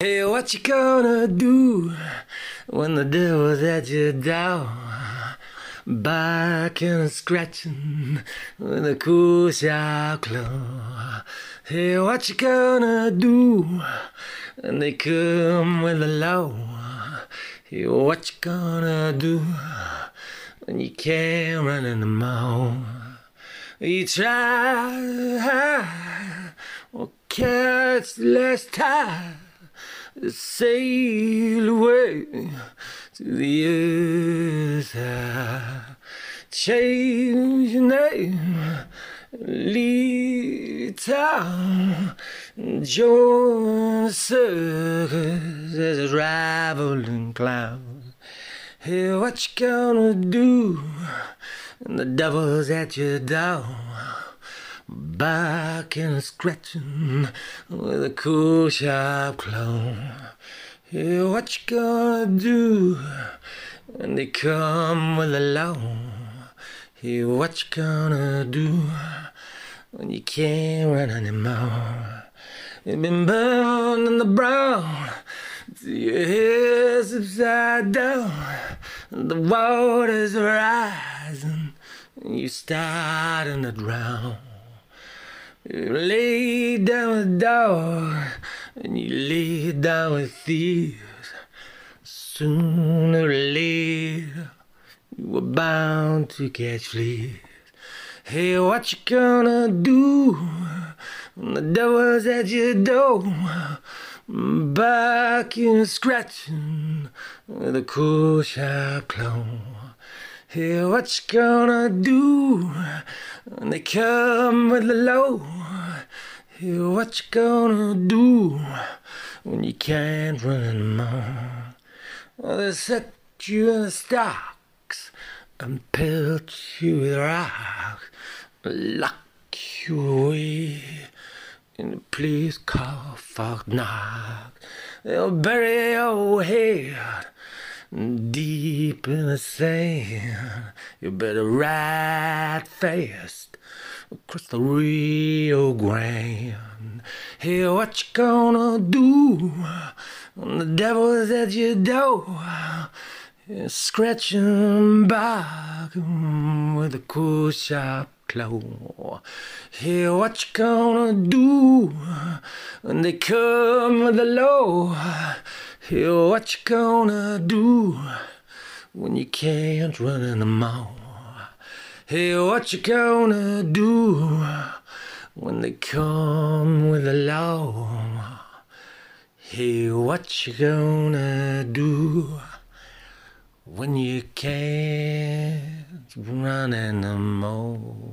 Hey, what you gonna do when the devil's at your door? Barking and scratching with a cool sharp claw. Hey, what you gonna do when they come with the law? Hey, what you gonna do when you can't run in the mall? You try, or catch the last time sail away to the other. Change your name, leave town, join the circus as a traveling clown. Hey, what you gonna do? The devil's at your door barking and scratching with a cool sharp claw. Hey, what you gonna do when they come with the law? Hey, what you gonna do when you can't run anymore? You've been burned in the brown till your head's upside down. The water's rising and you starting to drown. You lay down with dog and you lay down with thieves. Sooner or later, you were bound to catch fleas. Hey, what you gonna do when the devil's at your door? Barking and scratching with a cool sharp claw. Hey, what you gonna do when they come with the law? Hey, what you gonna do when you can't run anymore? Well, they set you in the stocks and pelt you with rocks, lock you away in a place called Fort Knox. They'll bury your head deep in the sand. You better ride fast across the Rio Grande. Hey, what you gonna do when the devil's at your door? Scratching back with a cool sharp claw. Hey, what you gonna do when they come with the law? Hey, what you gonna do when you can't run in the mall? Hey, what you gonna do when they come with the law? Hey, what you gonna do when you can't run mall?